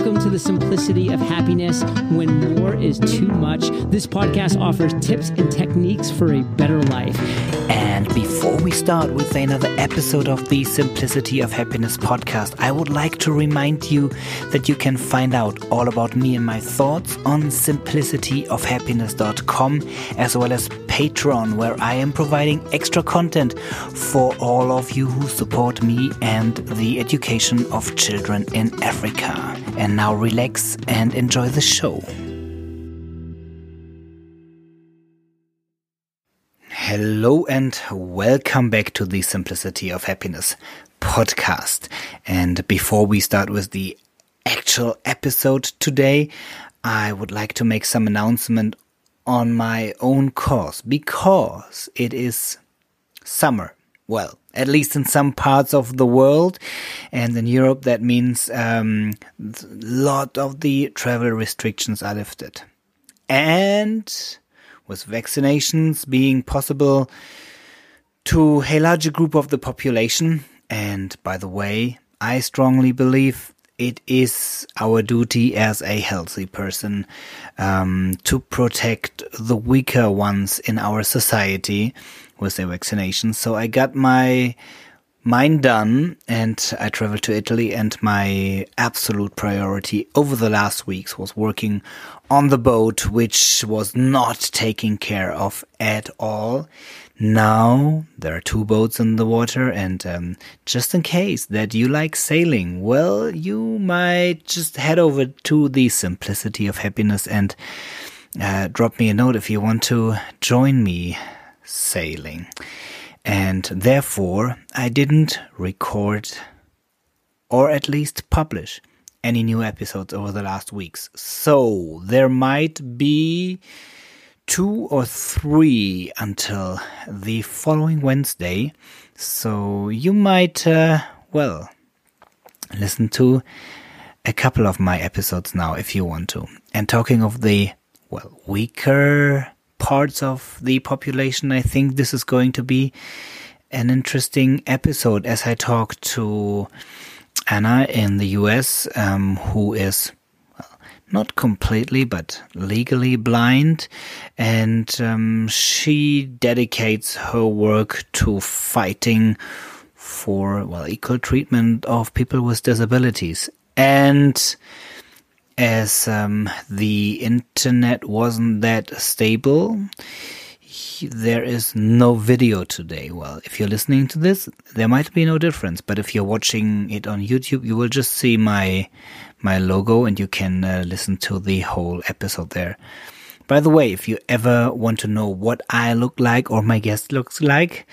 Welcome to the simplicity of happiness when more is too much. This podcast offers tips and techniques for a better life. Before we start with another episode of the Simplicity of Happiness podcast, I would like to remind you that you can find out all about me and my thoughts on simplicityofhappiness.com as well as Patreon, where I am providing extra content for all of you who support me and the education of children in Africa. And now relax and enjoy the show. Hello and welcome back to the Simplicity of Happiness podcast. And before we start with the actual episode today, I would like to make some announcement on my own course because it is summer. Well, at least in some parts of the world, and in Europe, that means um, a lot of the travel restrictions are lifted. And with vaccinations being possible to a larger group of the population, and by the way, I strongly believe it is our duty as a healthy person um, to protect the weaker ones in our society with their vaccination. So I got my mine done and I traveled to Italy and my absolute priority over the last weeks was working on the boat, which was not taken care of at all. Now there are two boats in the water, and um, just in case that you like sailing, well, you might just head over to the Simplicity of Happiness and uh, drop me a note if you want to join me sailing. And therefore, I didn't record or at least publish any new episodes over the last weeks. So there might be two or three until the following Wednesday. So you might, uh, well, listen to a couple of my episodes now if you want to. And talking of the, well, weaker parts of the population, I think this is going to be an interesting episode as I talk to Anna in the US, um, who is not completely but legally blind, and um, she dedicates her work to fighting for well equal treatment of people with disabilities. And as um, the internet wasn't that stable, there is no video today. Well, if you're listening to this, there might be no difference. But if you're watching it on YouTube, you will just see my my logo, and you can uh, listen to the whole episode there. By the way, if you ever want to know what I look like or my guest looks like,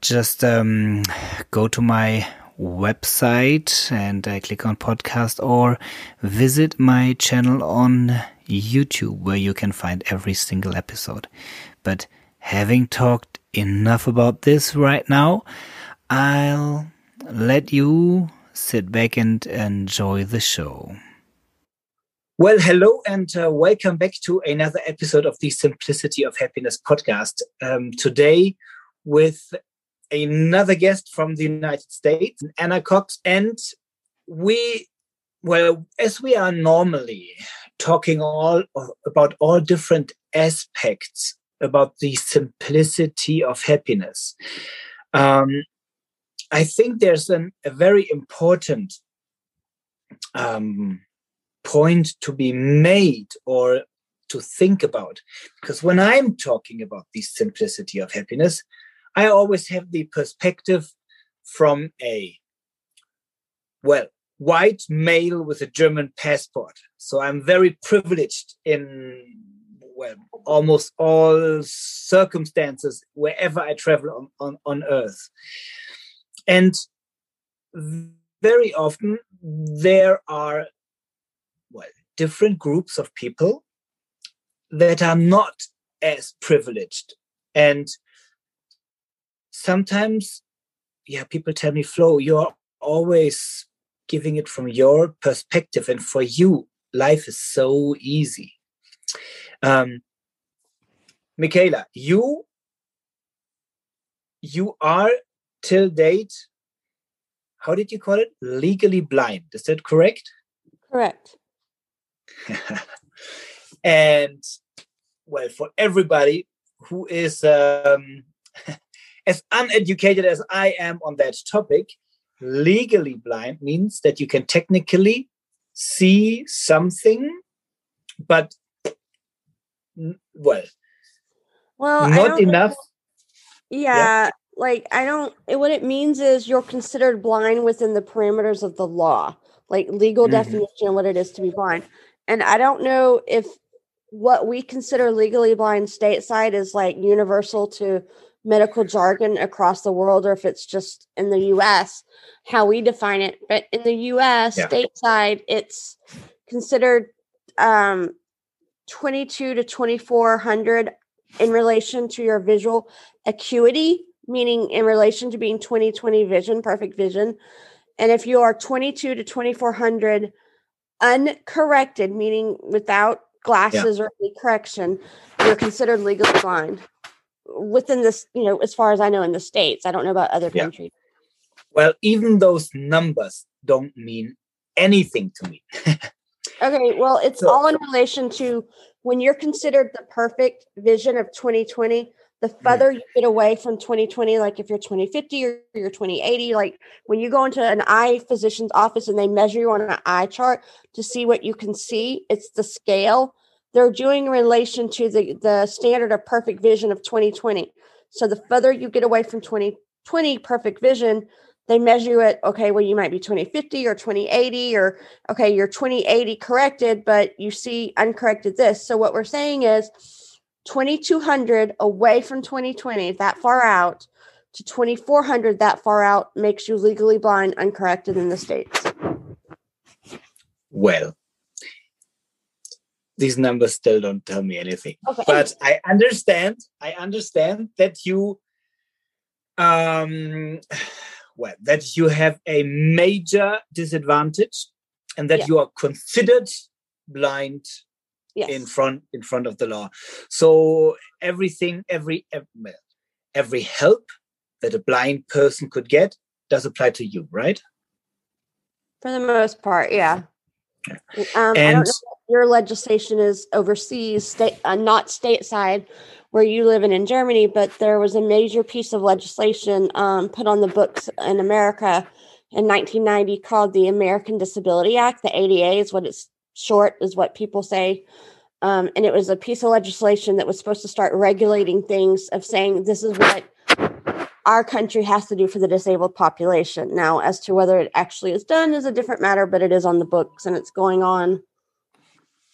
just um, go to my website and I click on podcast or visit my channel on YouTube where you can find every single episode. But having talked enough about this right now, I'll let you sit back and enjoy the show. Well, hello and uh, welcome back to another episode of the Simplicity of Happiness podcast. Um, today, with another guest from the United States, Anna Cox. And we, well, as we are normally talking all about all different aspects about the simplicity of happiness, um, I think there's an, a very important um, point to be made or to think about. Because when I'm talking about the simplicity of happiness, I always have the perspective from a, well, white male with a German passport. So I'm very privileged in, well, almost all circumstances wherever I travel on, on, on earth. And very often there are, well, different groups of people that are not as privileged. And sometimes yeah people tell me Floh you're always giving it from your perspective and for you life is so easy. Um michaela you you are till date how did you call it? Legally blind is that correct? Correct. And well, for everybody who is um, as uneducated as I am on that topic, legally blind means that you can technically see something, but well, well, not enough. Yeah, yeah, like I don't. What it means is you're considered blind within the parameters of the law, like legal mm-hmm. definition of what it is to be blind. And I don't know if what we consider legally blind stateside is like universal to medical jargon across the world or if it's just in the US how we define it but in the US yeah. stateside it's considered um 22 to 2400 in relation to your visual acuity meaning in relation to being 20/20 vision perfect vision and if you are 22 to 2400 uncorrected meaning without glasses yeah. or any correction, you're considered legally blind within this, you know, as far as I know in the States. I don't know about other yeah. countries. Well, even those numbers don't mean anything to me. okay, well, it's so, all in relation to when you're considered the perfect vision of 2020, the mm-hmm. further you get away from 2020 like if you're 2050 or you're 2080 like when you go into an eye physician's office and they measure you on an eye chart to see what you can see it's the scale they're doing in relation to the the standard of perfect vision of 2020 so the further you get away from 2020 perfect vision they measure it okay well you might be 2050 or 2080 or okay you're 2080 corrected but you see uncorrected this. So what we're saying is 2200 away from 2020 that far out to 2400 that far out makes you legally blind uncorrected in the states. Well these numbers still don't tell me anything okay. but i understand i understand that you um well that you have a major disadvantage and that yeah. you are considered blind yes. in front in front of the law so everything every every help that a blind person could get does apply to you right for the most part yeah um, and I don't know your legislation is overseas state uh, not stateside where you live in in germany but there was a major piece of legislation um, put on the books in america in 1990 called the american disability act the ada is what it's short is what people say. Um, and it was a piece of legislation that was supposed to start regulating things of saying this is what our country has to do for the disabled population. Now, as to whether it actually is done is a different matter, but it is on the books and it's going on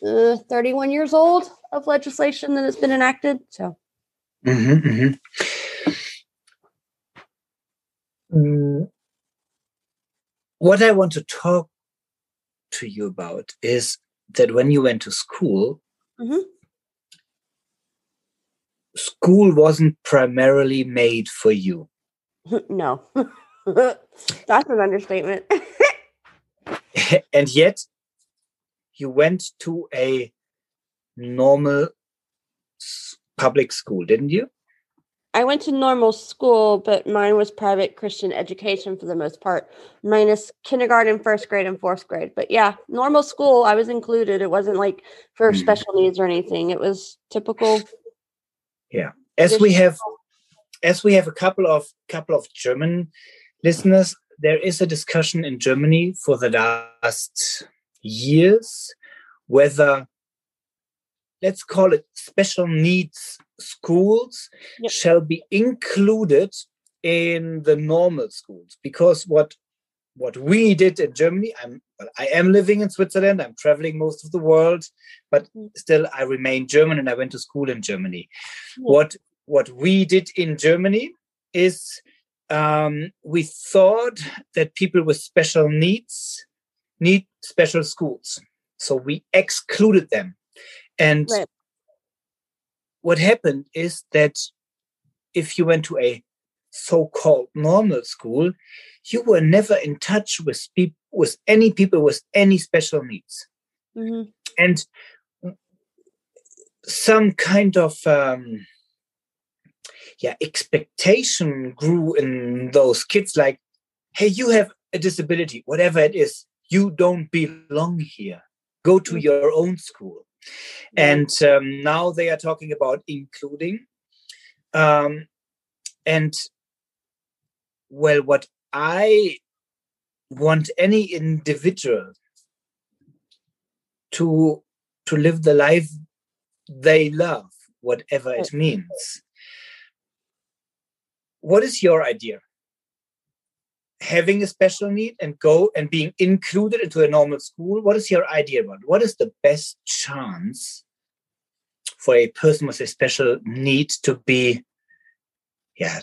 uh, 31 years old of legislation that has been enacted. So, mm-hmm, mm-hmm. Mm, what I want to talk to you about is that when you went to school, mm-hmm. School wasn't primarily made for you. No, that's an understatement. and yet, you went to a normal public school, didn't you? I went to normal school, but mine was private Christian education for the most part, minus kindergarten, first grade, and fourth grade. But yeah, normal school, I was included. It wasn't like for mm. special needs or anything. It was typical. Yeah, as we have, as we have a couple of couple of German listeners, there is a discussion in Germany for the last years whether let's call it special needs schools yep. shall be included in the normal schools. Because what what we did in Germany, I'm well, I am living in Switzerland. I'm traveling most of the world, but mm. still I remain German and I went to school in Germany. What what we did in Germany is um, we thought that people with special needs need special schools, so we excluded them, and right what happened is that if you went to a so-called normal school, you were never in touch with people with any people with any special needs, mm-hmm. and some kind of um, yeah expectation grew in those kids. Like, hey, you have a disability, whatever it is, you don't belong here. go to your own school. And um, now they are talking about including. Um, and well, what I want any individual to to live the life they love, whatever it means. What is your idea? Having a special need and go and being included into a normal school, what is your idea about? What is the best chance for a person with a special need to be yeah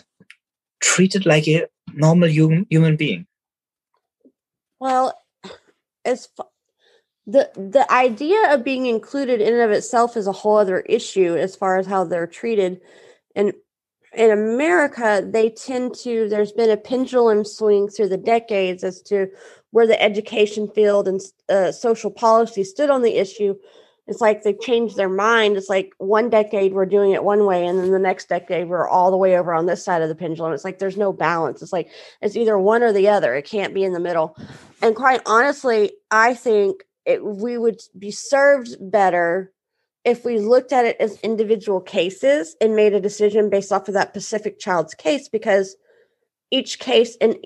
treated like a normal human, human being? Well, as the the idea of being included in and of itself is a whole other issue as far as how they're treated and in america they tend to there's been a pendulum swing through the decades as to where the education field and uh, social policy stood on the issue it's like they changed their mind. It's like one decade we're doing it one way and then the next decade we're all the way over on this side of the pendulum. It's like there's no balance. It's like it's either one or the other. It can't be in the middle. And quite honestly i think it, we would be served better if we looked at it as individual cases and made a decision based off of that specific child's case because each case and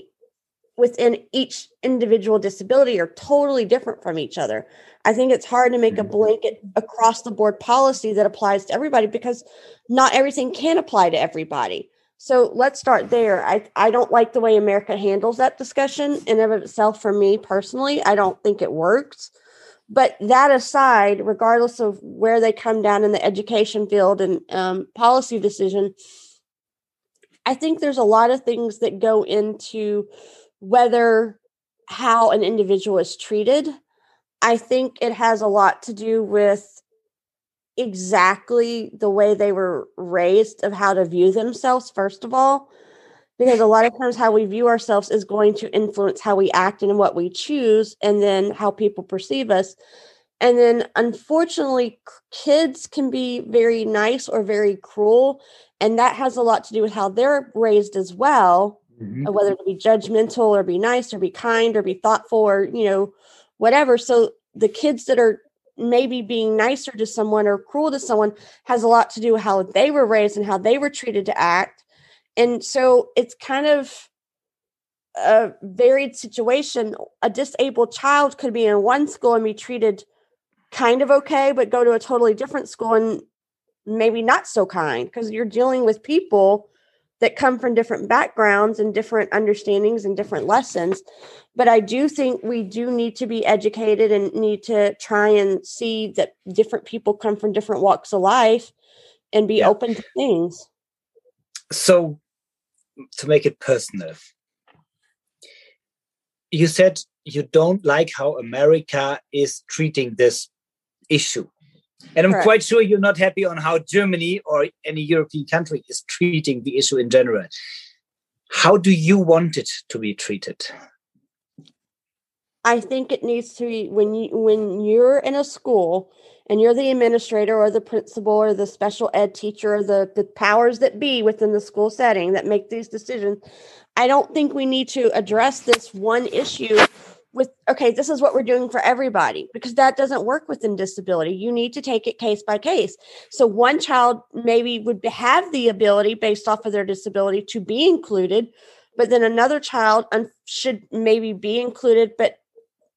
within each individual disability are totally different from each other. I think it's hard to make a mm-hmm. blanket across the board policy that applies to everybody because not everything can apply to everybody. So let's start there. I, I don't like the way America handles that discussion in and of itself for me personally. I don't think it works. But that aside, regardless of where they come down in the education field and um, policy decision, I think there's a lot of things that go into whether how an individual is treated. I think it has a lot to do with exactly the way they were raised of how to view themselves, first of all because a lot of times how we view ourselves is going to influence how we act and what we choose and then how people perceive us and then unfortunately kids can be very nice or very cruel and that has a lot to do with how they're raised as well mm-hmm. whether to be judgmental or be nice or be kind or be thoughtful or you know whatever so the kids that are maybe being nicer to someone or cruel to someone has a lot to do with how they were raised and how they were treated to act and so it's kind of a varied situation. A disabled child could be in one school and be treated kind of okay, but go to a totally different school and maybe not so kind because you're dealing with people that come from different backgrounds and different understandings and different lessons. But I do think we do need to be educated and need to try and see that different people come from different walks of life and be yeah. open to things. So to make it personal, you said you don't like how America is treating this issue. And I'm Correct. quite sure you're not happy on how Germany or any European country is treating the issue in general. How do you want it to be treated? I think it needs to be when you when you're in a school and you're the administrator or the principal or the special ed teacher or the, the powers that be within the school setting that make these decisions, I don't think we need to address this one issue with, okay, this is what we're doing for everybody, because that doesn't work within disability. You need to take it case by case. So one child maybe would have the ability based off of their disability to be included, but then another child should maybe be included, but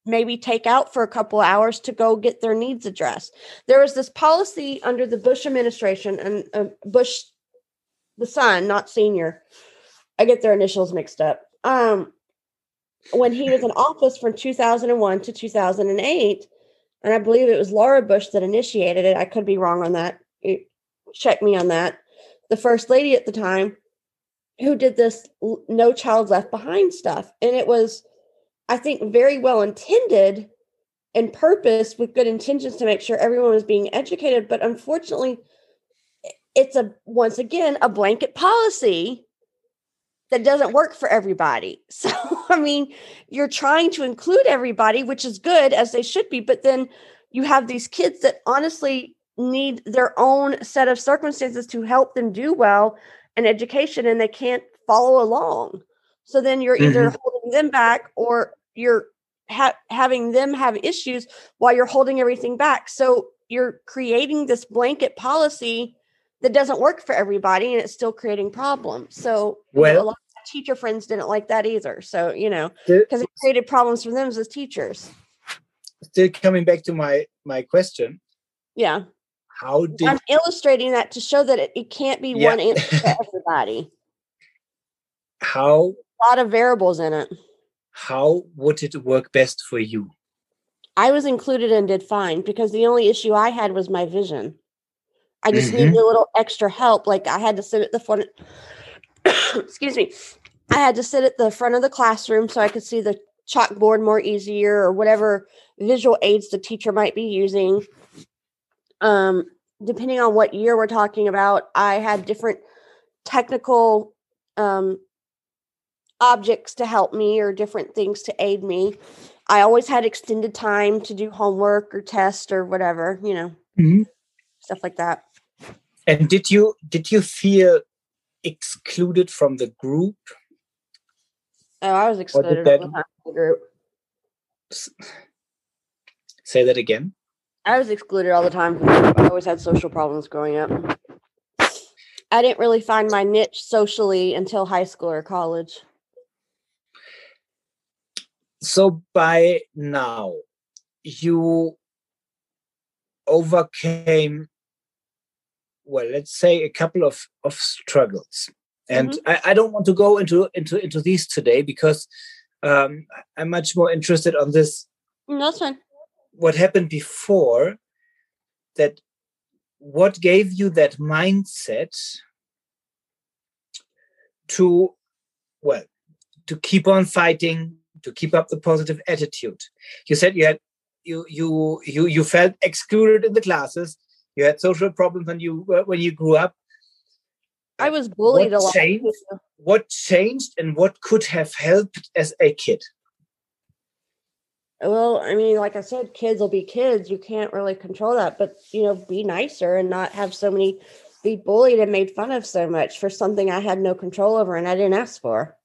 maybe take out for a couple hours to go get their needs addressed. There was this policy under the Bush administration and uh, Bush, the son, not senior. I get their initials mixed up. Um, when he was in office from 2001 to 2008, and I believe it was Laura Bush that initiated it. I could be wrong on that. check me on that. The first lady at the time who did this no child left behind stuff. And it was I think, very well intended and purpose with good intentions to make sure everyone was being educated. But unfortunately, it's a once again a blanket policy that doesn't work for everybody. So, I mean, you're trying to include everybody, which is good as they should be, but then you have these kids that honestly need their own set of circumstances to help them do well in education and they can't follow along. So then you're either mm-hmm. holding them back or you're ha- having them have issues while you're holding everything back. So you're creating this blanket policy that doesn't work for everybody and it's still creating problems. So well, you know, a lot of teacher friends didn't like that either. So, you know, because it created problems for them as teachers. Still coming back to my my question. Yeah. How did I'm illustrating that to show that it, it can't be yeah. one answer for everybody. How a lot of variables in it. How would it work best for you? I was included and did fine because the only issue I had was my vision. I just mm-hmm. needed a little extra help. Like I had to sit at the front. excuse me. I had to sit at the front of the classroom so I could see the chalkboard more easier or whatever visual aids the teacher might be using. Um, depending on what year we're talking about, I had different technical um, objects to help me or different things to aid me. I always had extended time to do homework or test or whatever, you know, mm-hmm. stuff like that. And did you did you feel excluded from the group? Oh, I was excluded that, from the group. Say that again. I was excluded all the time from the group. I always had social problems growing up. I didn't really find my niche socially until high school or college. So by now, you overcame well let's say a couple of of struggles. And mm-hmm. I, I, don't want to go into into into these today because um, i'm much more interested on this mm, that's fine. what happened before that what gave you that mindset to well to keep on fighting to keep up the positive attitude. You said you had you you you you felt excluded in the classes you had social problems when you uh, when you grew up. I was bullied what a lot. changed, what changed and what could have helped as a kid? Well i mean like i said kids will be kids. You can't really control that but you know be nicer and not have so many be bullied and made fun of so much for something i had no control over and i didn't ask for.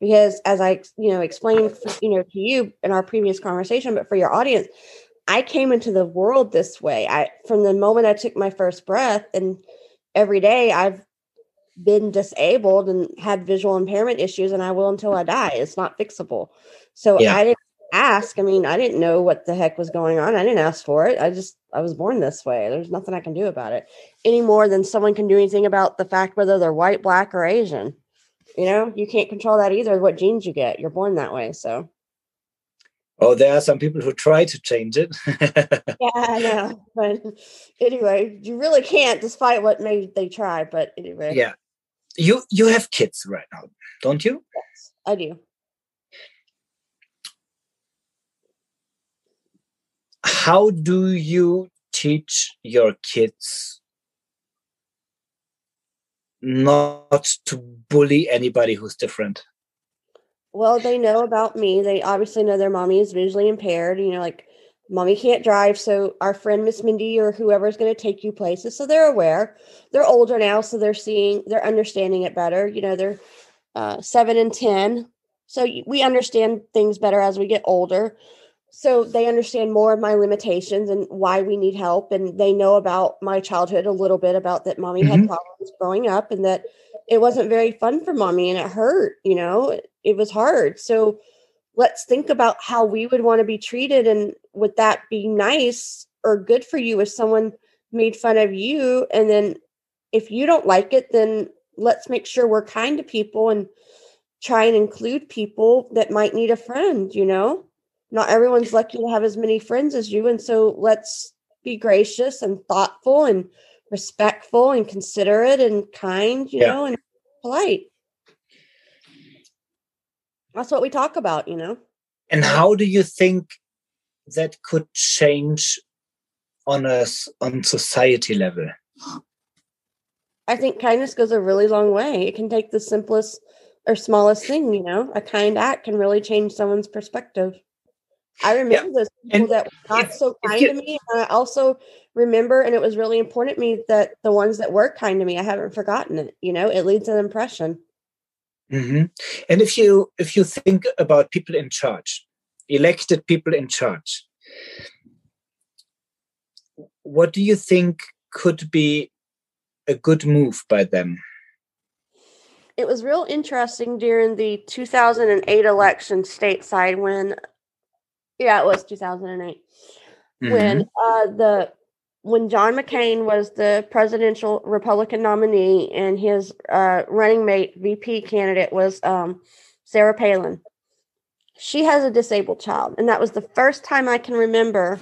Because as i you know explained you know to you in our previous conversation but for your audience I came into the world this way. I from the moment I took my first breath and every day I've been disabled and had visual impairment issues and I will until I die. It's not fixable. So yeah. I didn't ask. I mean, I didn't know what the heck was going on. I didn't ask for it. I just I was born this way. There's nothing I can do about it any more than someone can do anything about the fact whether they're white, black, or Asian. You know, you can't control that either. What genes you get, you're born that way. So Oh, there are some people who try to change it. yeah, I know. But anyway, you really can't, despite what maybe they try. But anyway. Yeah. You you have kids right now, don't you? Yes, I do. How do you teach your kids not to bully anybody who's different? Well, they know about me. They obviously know their mommy is visually impaired. You know, like mommy can't drive, so our friend Miss Mindy or whoever is going to take you places. So they're aware. They're older now, so they're seeing, they're understanding it better. You know, they're uh, seven and ten, so we understand things better as we get older. So they understand more of my limitations and why we need help, and they know about my childhood a little bit about that. Mommy mm-hmm. had problems growing up, and that it wasn't very fun for mommy, and it hurt. You know, it was hard. So let's think about how we would want to be treated and would that be nice or good for you if someone made fun of you and then if you don't like it then let's make sure we're kind to people and try and include people that might need a friend you know not everyone's lucky to have as many friends as you and so let's be gracious and thoughtful and respectful and considerate and kind you yeah. know and polite that's what we talk about, you know. And how do you think that could change on a on society level? I think kindness goes a really long way. It can take the simplest or smallest thing, you know. A kind act can really change someone's perspective. I remember yeah. those people and that were not if, so kind you, to me. And I also remember, and it was really important to me that the ones that were kind to me, I haven't forgotten it. You know, it leaves an impression. Mm-hmm. And if you if you think about people in charge, elected people in charge. What do you think could be a good move by them? It was real interesting during the 2008 election stateside when, yeah, it was 2008 mm-hmm. when uh, the when John McCain was the presidential Republican nominee and his uh, running mate VP candidate was um, Sarah Palin. She has a disabled child, and that was the first time I can remember.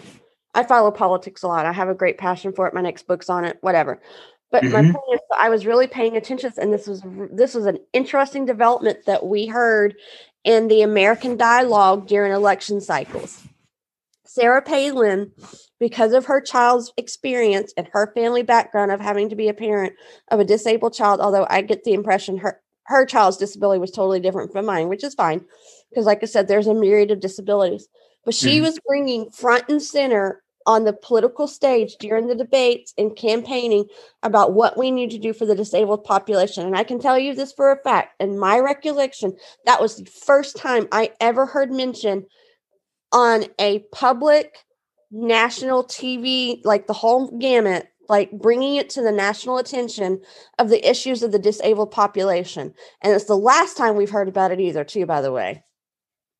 I follow politics a lot. I have a great passion for it. My next book's on it. Whatever. But mm-hmm. my point is, I was really paying attention, and this was this was an interesting development that we heard in the American dialogue during election cycles. Sarah Palin, because of her child's experience and her family background of having to be a parent of a disabled child, although I get the impression her her child's disability was totally different from mine, which is fine because, like I said, there's a myriad of disabilities. But she mm-hmm. was bringing front and center on the political stage during the debates and campaigning about what we need to do for the disabled population. And I can tell you this for a fact, in my recollection, that was the first time I ever heard mention on a public national TV, like the whole gamut, like bringing it to the national attention of the issues of the disabled population. And it's the last time we've heard about it either, too, by the way.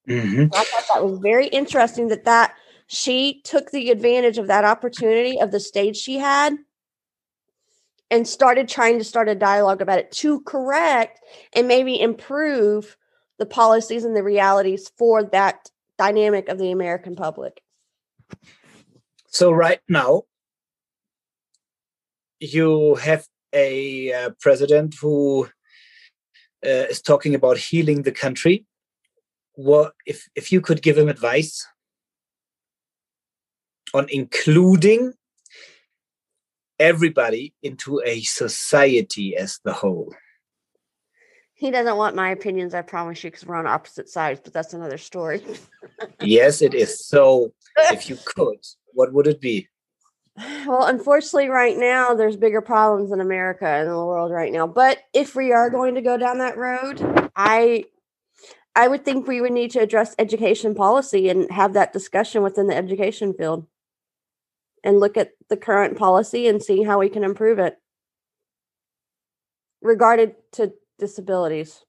Mm-hmm. I thought that was very interesting that that she took the advantage of that opportunity of the stage she had and started trying to start a dialogue about it to correct and maybe improve the policies and the realities for that dynamic of the American public. So right now, you have a uh, president who uh, is talking about healing the country. What if if you could give him advice on including everybody into a society as the whole? He doesn't want my opinions, I promise you, because we're on opposite sides, but that's another story. yes, it is. So, if you could, what would it be? Well, unfortunately, right now, there's bigger problems in America and the world right now. But if we are going to go down that road, I I would think we would need to address education policy and have that discussion within the education field and look at the current policy and see how we can improve it regarded to disabilities.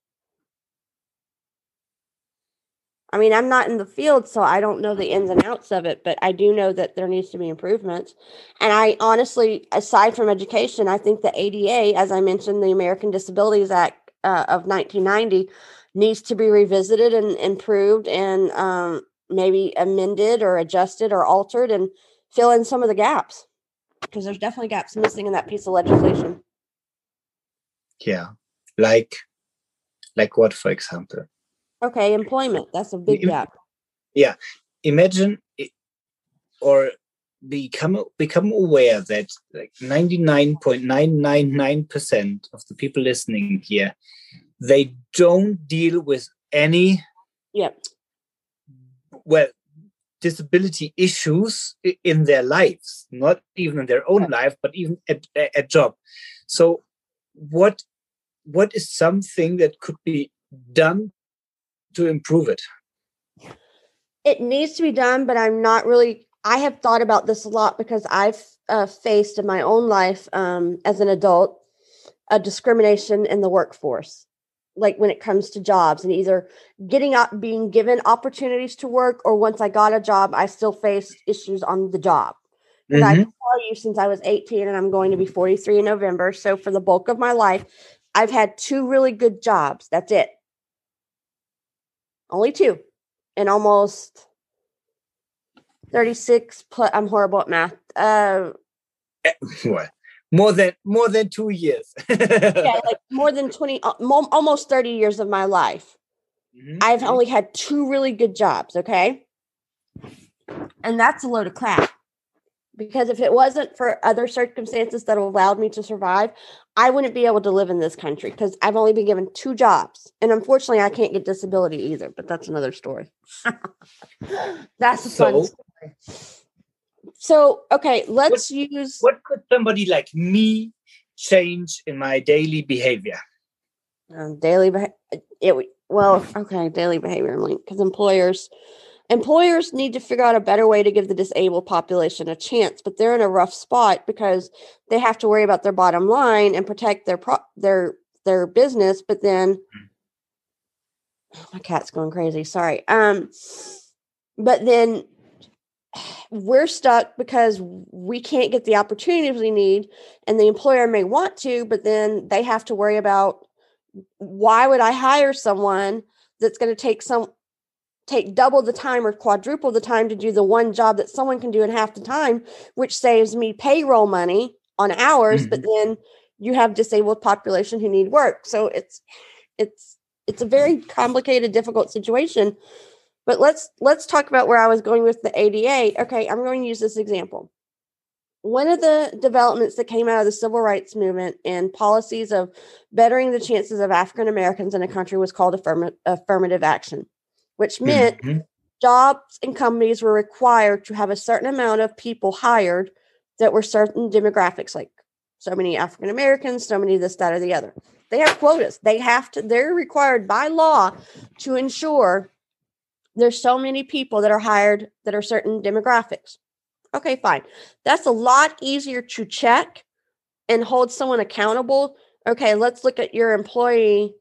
I mean, I'm not in the field, so I don't know the ins and outs of it, but I do know that there needs to be improvements. And I honestly, aside from education, I think the ADA, as I mentioned, the American Disabilities Act uh, of 1990, needs to be revisited and improved and um, maybe amended or adjusted or altered and fill in some of the gaps because there's definitely gaps missing in that piece of legislation. Yeah like like what for example? Okay employment that's a big gap. yeah imagine it, or become become aware that like 99.999% of the people listening here they don't deal with any yeah well disability issues in their lives not even in their own life but even at a job so what what is something that could be done to improve it? It needs to be done, but I'm not really. I have thought about this a lot because I've uh, faced in my own life um, as an adult a discrimination in the workforce, like when it comes to jobs and either getting up, being given opportunities to work, or once I got a job, I still faced issues on the job. And mm-hmm. I can tell you, since I was 18 and I'm going to be 43 in November, so for the bulk of my life, I've had two really good jobs. That's it. Only two. And almost 36 plus I'm horrible at math. Uh what? More than more than 2 years. yeah, like more than 20 uh, almost 30 years of my life. Mm-hmm. I've only had two really good jobs, okay? And that's a load of crap because if it wasn't for other circumstances that allowed me to survive, I wouldn't be able to live in this country because I've only been given two jobs. And unfortunately, I can't get disability either, but that's another story. that's a so, fun story. So, okay, let's what, use. What could somebody like me change in my daily behavior? Um, daily behavior. It, well, okay, daily behavior link because employers employers need to figure out a better way to give the disabled population a chance, but they're in a rough spot because they have to worry about their bottom line and protect their pro- their their business, but then oh, my cat's going crazy. Sorry. Um but then we're stuck because we can't get the opportunities we need and the employer may want to but then they have to worry about why would i hire someone that's going to take some take double the time or quadruple the time to do the one job that someone can do in half the time which saves me payroll money on hours mm-hmm. but then you have disabled population who need work so it's it's it's a very complicated difficult situation but let's let's talk about where I was going with the ADA. Okay, I'm going to use this example. One of the developments that came out of the civil rights movement and policies of bettering the chances of African Americans in a country was called affirm- affirmative action, which meant mm-hmm. jobs and companies were required to have a certain amount of people hired that were certain demographics, like so many African Americans, so many this, that, or the other. They have quotas. They have to, they're required by law to ensure there's so many people that are hired that are certain demographics. Okay, fine. That's a lot easier to check and hold someone accountable. Okay, let's look at your employee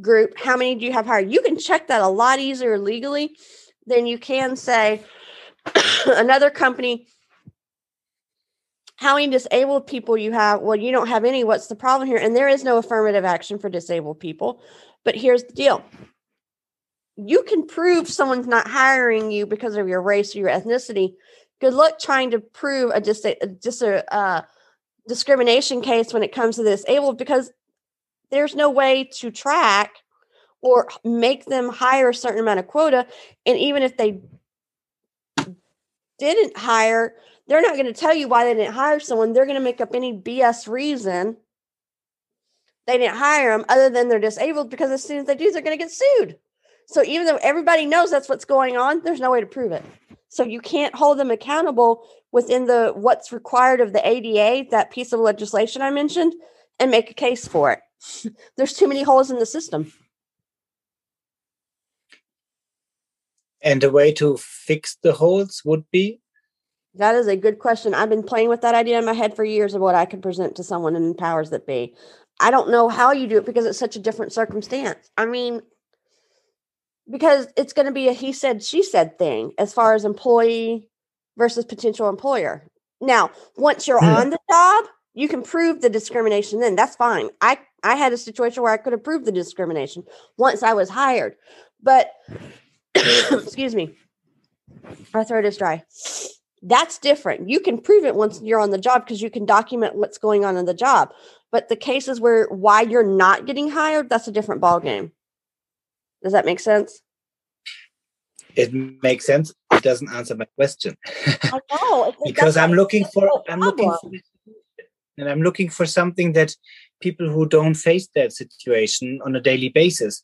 group. How many do you have hired? You can check that a lot easier legally than you can say another company. How many disabled people you have? Well, you don't have any. What's the problem here? And there is no affirmative action for disabled people. But here's the deal you can prove someone's not hiring you because of your race or your ethnicity. Good luck trying to prove a just a, just a uh, discrimination case when it comes to the disabled because there's no way to track or make them hire a certain amount of quota. And even if they didn't hire, they're not going to tell you why they didn't hire someone. They're going to make up any BS reason they didn't hire them other than they're disabled because as soon as they do, they're going to get sued. So even though everybody knows that's what's going on, there's no way to prove it. So you can't hold them accountable within the what's required of the ADA, that piece of legislation I mentioned, and make a case for it. there's too many holes in the system. And the way to fix the holes would be? That is a good question. I've been playing with that idea in my head for years of what I could present to someone in powers that be. I don't know how you do it because it's such a different circumstance. I mean, because it's going to be a he said she said thing as far as employee versus potential employer. Now once you're hmm. on the job you can prove the discrimination then that's fine. I i had a situation where i could have proved the discrimination once i was hired but excuse me. My throat is dry. That's different. You can prove it once you're on the job because you can document what's going on in the job but the cases where why you're not getting hired that's a different ball game does that make sense? It makes sense. It doesn't answer my question. I know because I'm looking for I'm looking for and I'm looking for something that people who don't face that situation on a daily basis.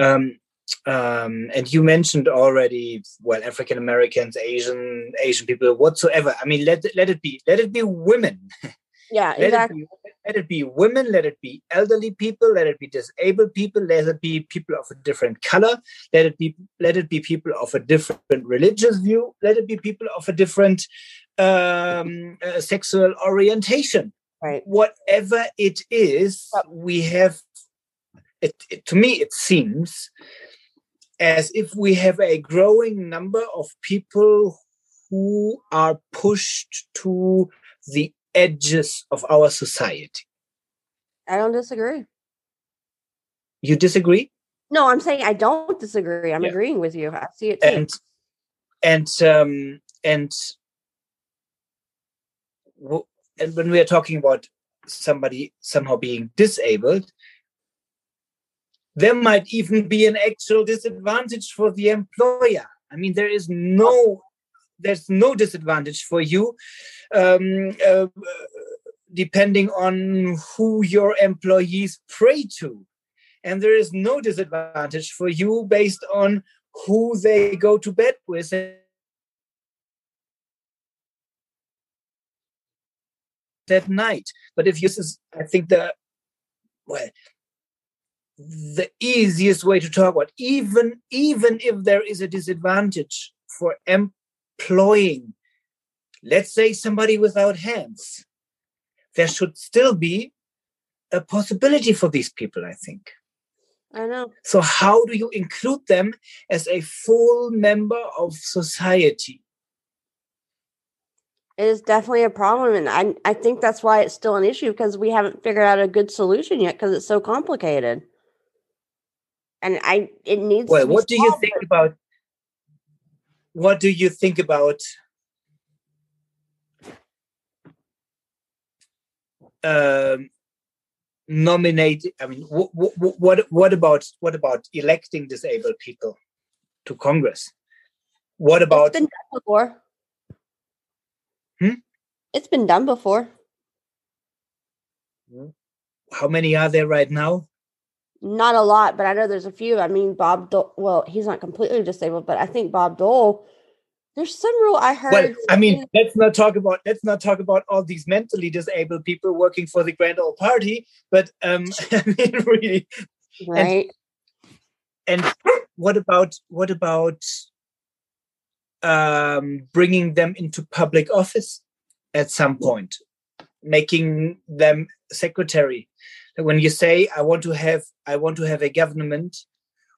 Um, um, and you mentioned already, well, African Americans, Asian, Asian people, whatsoever. I mean, let let it be, let it be women. Yeah, let exactly. It be, let it be women, let it be elderly people, let it be disabled people, let it be people of a different color, let it be let it be people of a different religious view, let it be people of a different um, uh, sexual orientation. Right. Whatever it is, we have. It, it, to me, it seems as if we have a growing number of people who are pushed to the edges of our society. I don't disagree. You disagree? No, I'm saying I don't disagree. I'm yeah. agreeing with you. I see it too. And and um, and and when we are talking about somebody somehow being disabled, there might even be an actual disadvantage for the employer. I mean, there is no there's no disadvantage for you um, uh, depending on who your employees pray to. And there is no disadvantage for you based on who they go to bed with. That night. But if you i think the well the easiest way to talk about even even if there is a disadvantage for employing let's say somebody without hands there should still be a possibility for these people i think I know. so how do you include them as a full member of society It is definitely a problem. And I, I think that's why it's still an issue because we haven't figured out a good solution yet because it's so complicated. And I, it needs well to be what do you think about what do you think about um nominate i mean what, what what about what about electing disabled people to congress what about It's been done before. Hmm? It's been done before. how many are there right now Not a lot, but I know there's a few. I mean, Bob Dole, well, he's not completely disabled, but I think Bob Dole, there's some rule I heard. well i mean let's not talk about let's not talk about all these mentally disabled people working for the grand old party but um i mean really right? and what about what about um, bringing them into public office at some point making them secretary when you say i want to have i want to have a government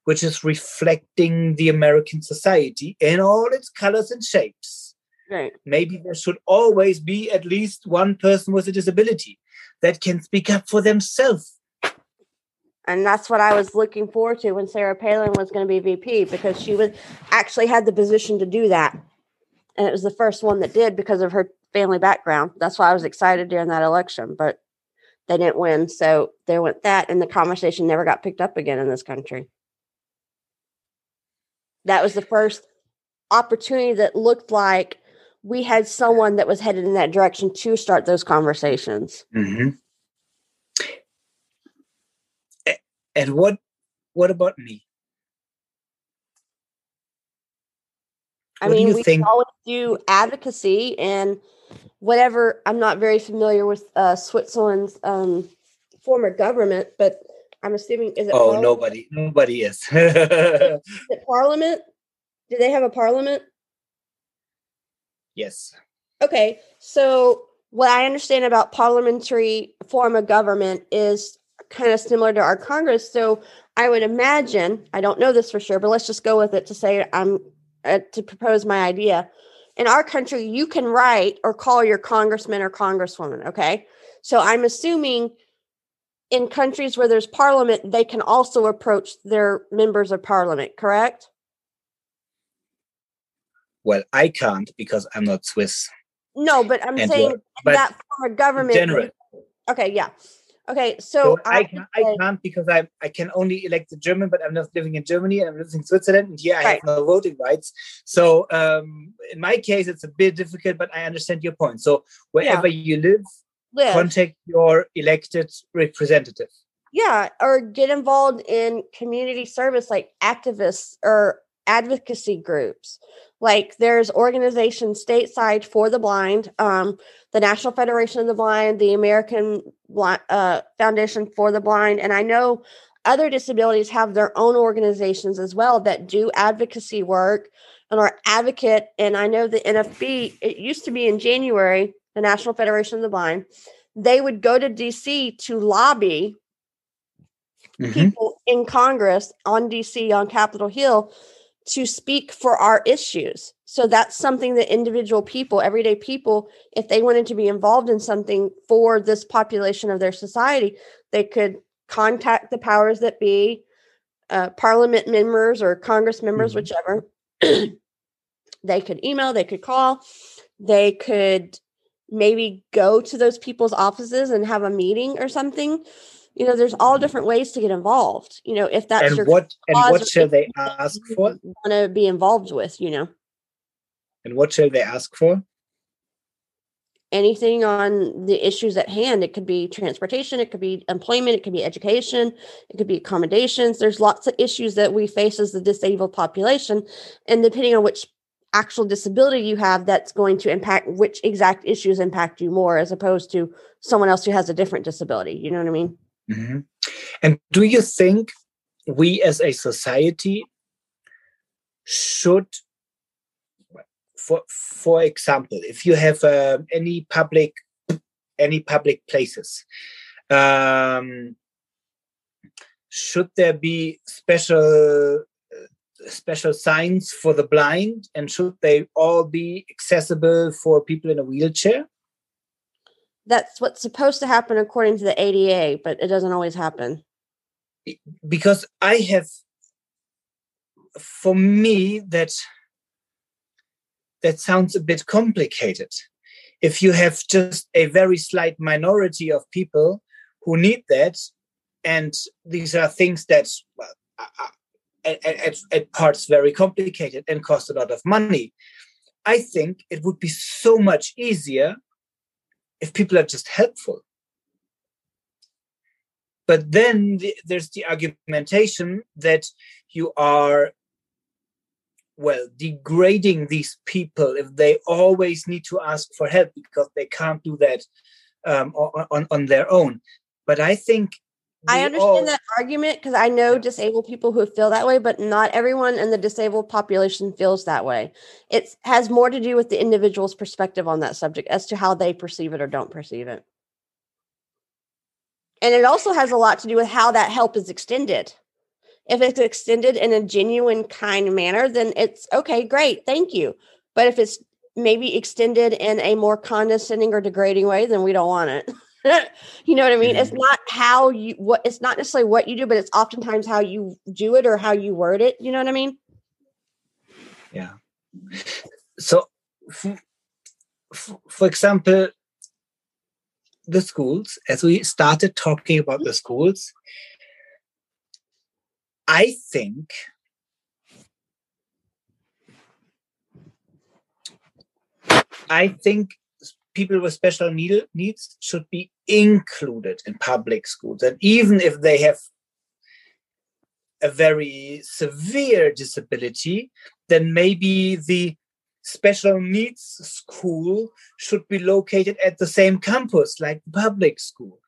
which is reflecting the american society in all its colors and shapes Right. maybe there should always be at least one person with a disability that can speak up for themselves And that's what I was looking forward to when Sarah Palin was going to be VP because she was actually had the position to do that. And it was the first one that did because of her family background. That's why I was excited during that election, but they didn't win. So there went that. And the conversation never got picked up again in this country. That was the first opportunity that looked like we had someone that was headed in that direction to start those conversations. Mm-hmm. And what what about me? I What mean, we think- always do advocacy and whatever. I'm not very familiar with uh, Switzerland's um, former government, but I'm assuming is it? Oh, parliament? nobody, nobody is. Is it parliament? Do they have a parliament? yes. Okay, so what I understand about parliamentary form of government is kind of similar to our Congress. So I would imagine, I don't know this for sure, but let's just go with it to say I'm uh, to propose my idea. In our country, you can write or call your congressman or congresswoman. Okay, so I'm assuming in countries where there's parliament, they can also approach their members of parliament. Correct? Well, I can't because I'm not Swiss. No, but I'm And saying but that form of government. general. Okay, yeah. Okay, so, So I, I, can, I can't because I I can only elect a German, but I'm not living in Germany and I'm living in Switzerland, and here I have no voting rights. So um, in my case, it's a bit difficult, but I understand your point. So wherever you live, live. contact your elected representative. yeah, or get involved in community service like activists or advocacy groups. Like there's organizations stateside for the blind, um, the National Federation of the Blind, the American Bli- uh, Foundation for the Blind, and I know other disabilities have their own organizations as well that do advocacy work and are advocate. And I know the NFB, it used to be in January, the National Federation of the Blind, they would go to DC to lobby Mhm. people in Congress on DC on Capitol Hill to speak for our issues. So that's something that individual people, everyday people, if they wanted to be involved in something for this population of their society, they could contact the powers that be, uh, parliament members or Congress members, Mhm. whichever. they could email, they could call, they could maybe go to those people's offices and have a meeting or something you know there's all different ways to get involved you know if that's And your what and what they ask for? want to be involved with you know And what shall they ask for? anything on the issues at hand it could be transportation it could be employment it could be education it could be accommodations there's lots of issues that we face as the disabled population and depending on which actual disability you have that's going to impact which exact issues impact you more as opposed to someone else who has a different disability you know what i mean Mhm. And do you think we as a society should, for for example, if you have uh, any public any public places, um, should there be special special signs for the blind and should they all be accessible for people in a wheelchair that's what's supposed to happen according to the ada but it doesn't always happen because i have for me that that sounds a bit complicated if you have just a very slight minority of people who need that and these are things that well, at, at, at parts very complicated and cost a lot of money. I think it would be so much easier if people are just helpful. But then the, there's the argumentation that you are, well, degrading these people if they always need to ask for help because they can't do that um, on, on their own. But I think I understand all... that argument because I know disabled people who feel that way, but not everyone in the disabled population feels that way. It has more to do with the individual's perspective on that subject as to how they perceive it or don't perceive it. And it also has a lot to do with how that help is extended. If it's extended in a genuine, kind manner, then it's okay, great, thank you. But if it's maybe extended in a more condescending or degrading way, then we don't want it. you know what I mean? It's mm-hmm. not how you what it's not necessarily what you do, but it's oftentimes how you do it or how you word it. You know what I mean? Yeah. So, for, for example, the schools, as we started talking about the schools, I think I think people with special need, needs should be included in public schools. And even if they have a very severe disability, then maybe the special needs school should be located at the same campus like public school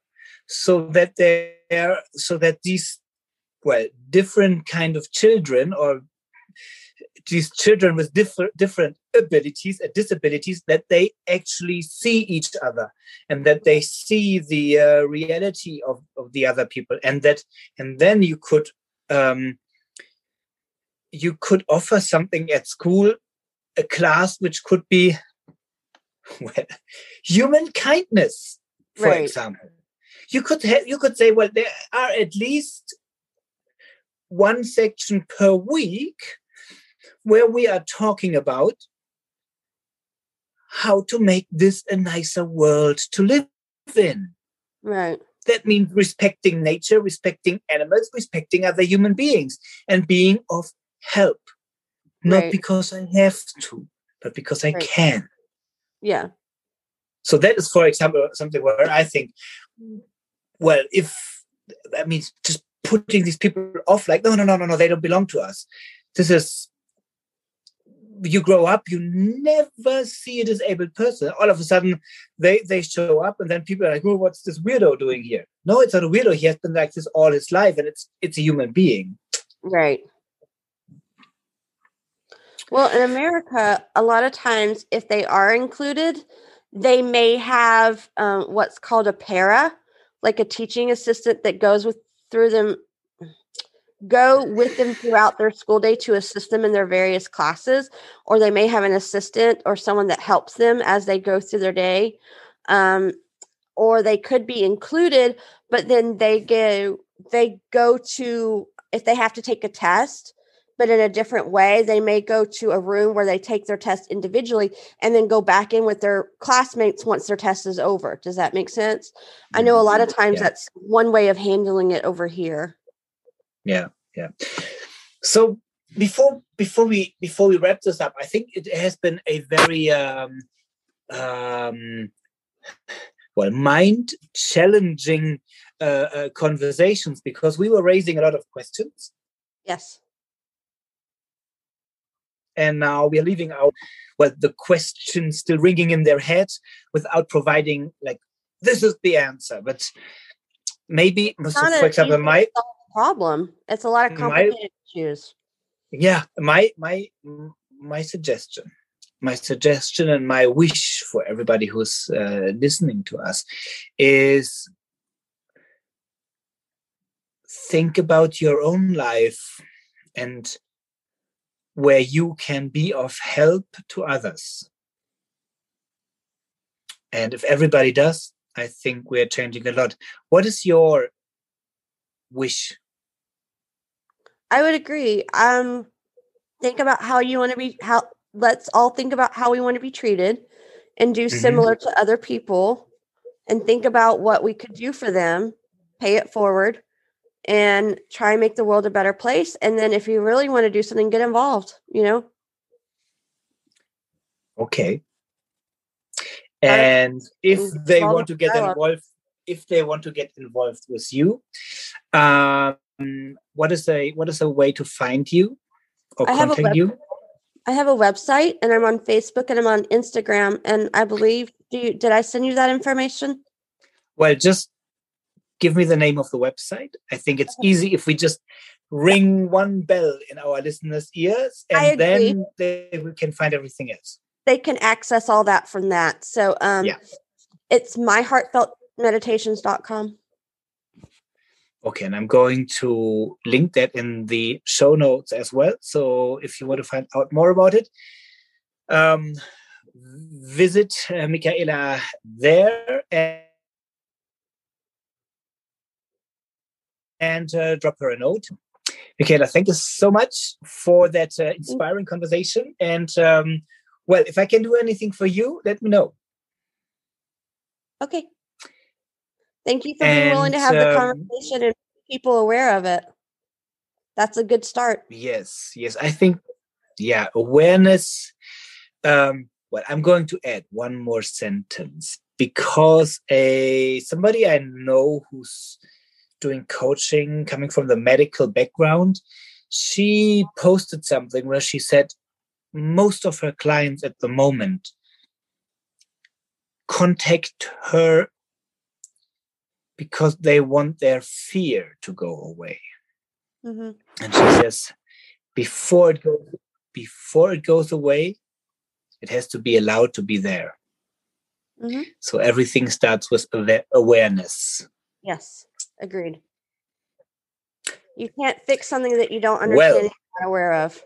so that they're so that these well different kind of children or these children with different different abilities and disabilities that they actually see each other and that they see the uh, reality of, of the other people and that and then you could um, you could offer something at school a class which could be well, human kindness for right. example you could have you could say well there are at least one section per week where we are talking about how to make this a nicer world to live in. Right. That means respecting nature, respecting animals, respecting other human beings, and being of help. Not right. because I have to, but because I right. can. Yeah. So that is, for example, something where I think, well, if that means just putting these people off, like, no, no, no, no, no, they don't belong to us. This is you grow up, you never see a disabled person. All of a sudden, they they show up, and then people are like, "Oh, what's this weirdo doing here?" No, it's not a weirdo. He has been like this all his life, and it's it's a human being. Right. Well, in America, a lot of times, if they are included, they may have um, what's called a para, like a teaching assistant that goes with through them go with them throughout their school day to assist them in their various classes, or they may have an assistant or someone that helps them as they go through their day. Um, or they could be included, but then they go they go to if they have to take a test, but in a different way, they may go to a room where they take their test individually and then go back in with their classmates once their test is over. Does that make sense? I know a lot of mm-hmm. times yeah. that's one way of handling it over here yeah yeah. So before before we before we wrap this up i think it has been a very um um well mind challenging uh, uh, conversations because we were raising a lot of questions. Yes. And now we are leaving out well the question still ringing in their heads without providing like this is the answer but maybe for example my problem it's a lot of complicated my, issues. Yeah my my my suggestion my suggestion and my wish for everybody who's uh, listening to us is think about your own life and where you can be of help to others. And if everybody does i think we're changing a lot. What is your wish i would agree um think about how you want to be how let's all think about how we want to be treated and do mm-hmm. similar to other people and think about what we could do for them pay it forward and try and make the world a better place and then if you really want to do something get involved you know? Okay. And if they want to get involved if they want to get involved with you um what is a what is a way to find you or I contact web- you I have a website and I'm on Facebook and I'm on Instagram and I believe do you did I send you that information? Well, just give me the name of the website. I think it's easy if we just ring one bell in our listeners' ears and then they we can find everything else. They can access all that from that. So um yeah. it's myheartfeltmeditations.com. Okay, and I'm going to link that in the show notes as well. So if you want to find out more about it, um, visit uh, Michaela there and, and uh, drop her a note. Michaela, thank you so much for that uh, inspiring conversation. And um, well, if I can do anything for you, let me know. Okay. Thank you for being willing to have the conversation and people aware of it. That's a good start. Yes, yes. I think, yeah, awareness. Um, well, I'm going to add one more sentence because a somebody I know who's doing coaching coming from the medical background, she posted something where she said most of her clients at the moment contact her because they want their fear to go away. Mm-hmm. And she says, before it goes before it goes away, it has to be allowed to be there. Mm-hmm. So everything starts with awareness. Yes, agreed. You can't fix something that you don't understand well, not aware of.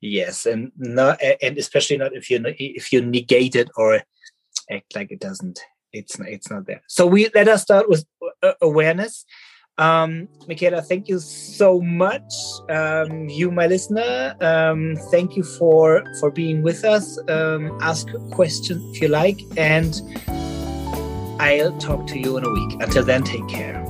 Yes, and not, and especially not if you if you negate it or act like it doesn't it's not, it's not there. So we let us start with uh, awareness. Um, Michaela, thank you so much. Um, you, my listener, um, thank you for for being with us. Um, ask questions if you like, and I'll talk to you in a week. Until then, take care.